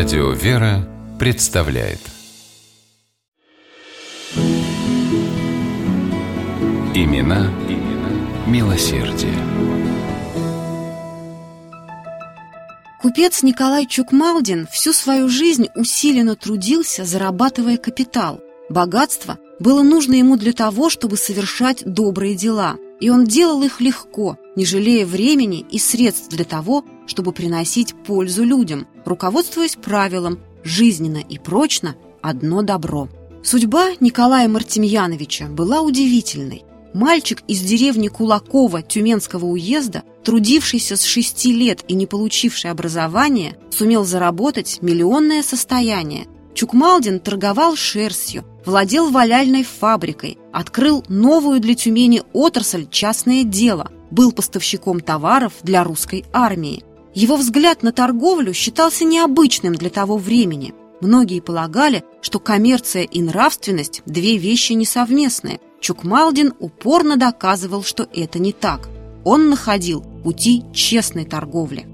Радио «Вера» представляет Имена, имена милосердие. Купец Николай Чукмалдин всю свою жизнь усиленно трудился, зарабатывая капитал. Богатство было нужно ему для того, чтобы совершать добрые дела, и он делал их легко, не жалея времени и средств для того, чтобы приносить пользу людям, руководствуясь правилом «жизненно и прочно одно добро». Судьба Николая Мартемьяновича была удивительной. Мальчик из деревни Кулакова Тюменского уезда, трудившийся с шести лет и не получивший образования, сумел заработать миллионное состояние. Чукмалдин торговал шерстью, владел валяльной фабрикой, открыл новую для Тюмени отрасль «Частное дело», был поставщиком товаров для русской армии. Его взгляд на торговлю считался необычным для того времени. Многие полагали, что коммерция и нравственность – две вещи несовместные – Чукмалдин упорно доказывал, что это не так. Он находил пути честной торговли.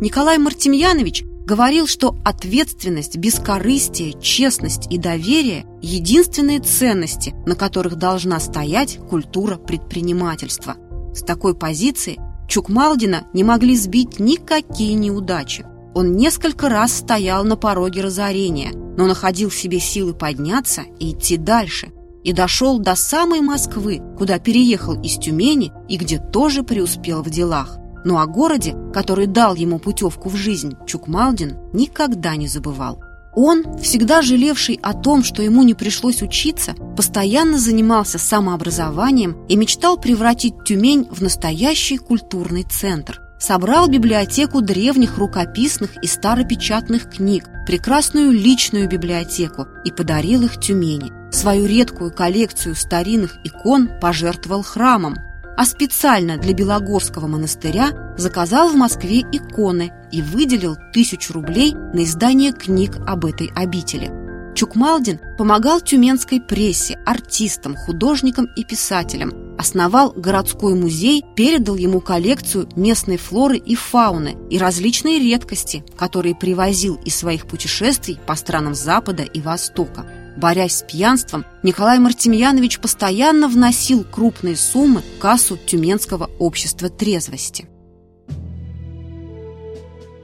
Николай Мартемьянович говорил, что ответственность, бескорыстие, честность и доверие – единственные ценности, на которых должна стоять культура предпринимательства. С такой позиции Чукмалдина не могли сбить никакие неудачи. Он несколько раз стоял на пороге разорения, но находил в себе силы подняться и идти дальше. И дошел до самой Москвы, куда переехал из Тюмени и где тоже преуспел в делах. Но о городе, который дал ему путевку в жизнь, Чукмалдин никогда не забывал. Он, всегда жалевший о том, что ему не пришлось учиться, постоянно занимался самообразованием и мечтал превратить Тюмень в настоящий культурный центр – собрал библиотеку древних рукописных и старопечатных книг, прекрасную личную библиотеку и подарил их Тюмени. Свою редкую коллекцию старинных икон пожертвовал храмом, а специально для Белогорского монастыря заказал в Москве иконы и выделил тысячу рублей на издание книг об этой обители. Чукмалдин помогал тюменской прессе, артистам, художникам и писателям, основал городской музей, передал ему коллекцию местной флоры и фауны и различные редкости, которые привозил из своих путешествий по странам Запада и Востока. Борясь с пьянством, Николай Мартемьянович постоянно вносил крупные суммы в кассу Тюменского общества трезвости.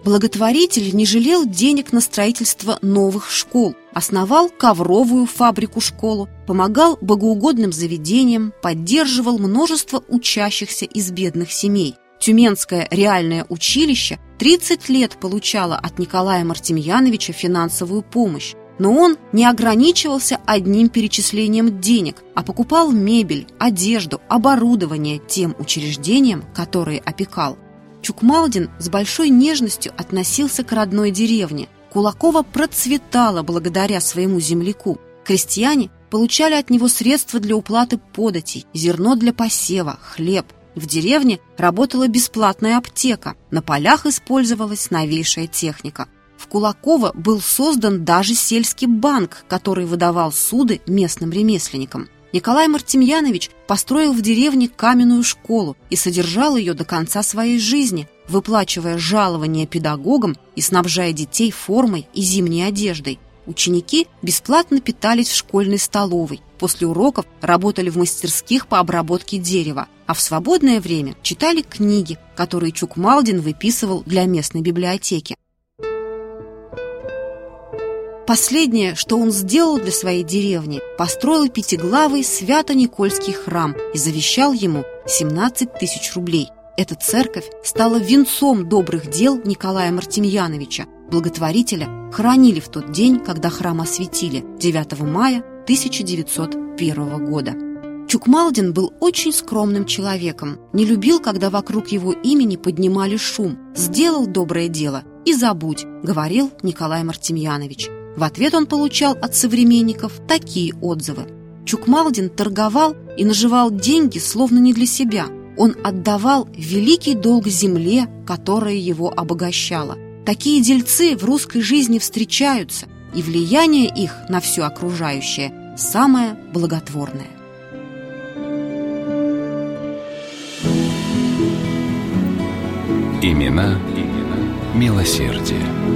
Благотворитель не жалел денег на строительство новых школ, основал ковровую фабрику-школу, помогал богоугодным заведениям, поддерживал множество учащихся из бедных семей. Тюменское реальное училище 30 лет получало от Николая Мартемьяновича финансовую помощь. Но он не ограничивался одним перечислением денег, а покупал мебель, одежду, оборудование тем учреждениям, которые опекал. Чукмалдин с большой нежностью относился к родной деревне. Кулакова процветала благодаря своему земляку. Крестьяне получали от него средства для уплаты податей, зерно для посева, хлеб. В деревне работала бесплатная аптека, на полях использовалась новейшая техника. В Кулаково был создан даже сельский банк, который выдавал суды местным ремесленникам. Николай Мартемьянович построил в деревне каменную школу и содержал ее до конца своей жизни, выплачивая жалования педагогам и снабжая детей формой и зимней одеждой. Ученики бесплатно питались в школьной столовой, после уроков работали в мастерских по обработке дерева, а в свободное время читали книги, которые Чукмалдин выписывал для местной библиотеки. Последнее, что он сделал для своей деревни, построил пятиглавый Свято-Никольский храм и завещал ему 17 тысяч рублей. Эта церковь стала венцом добрых дел Николая Мартемьяновича, благотворителя, хоронили в тот день, когда храм осветили, 9 мая 1901 года. Чукмалдин был очень скромным человеком, не любил, когда вокруг его имени поднимали шум. «Сделал доброе дело и забудь», — говорил Николай Мартемьянович. В ответ он получал от современников такие отзывы. Чукмалдин торговал и наживал деньги словно не для себя. Он отдавал великий долг земле, которая его обогащала. Такие дельцы в русской жизни встречаются, и влияние их на все окружающее самое благотворное. Имена, имена милосердие.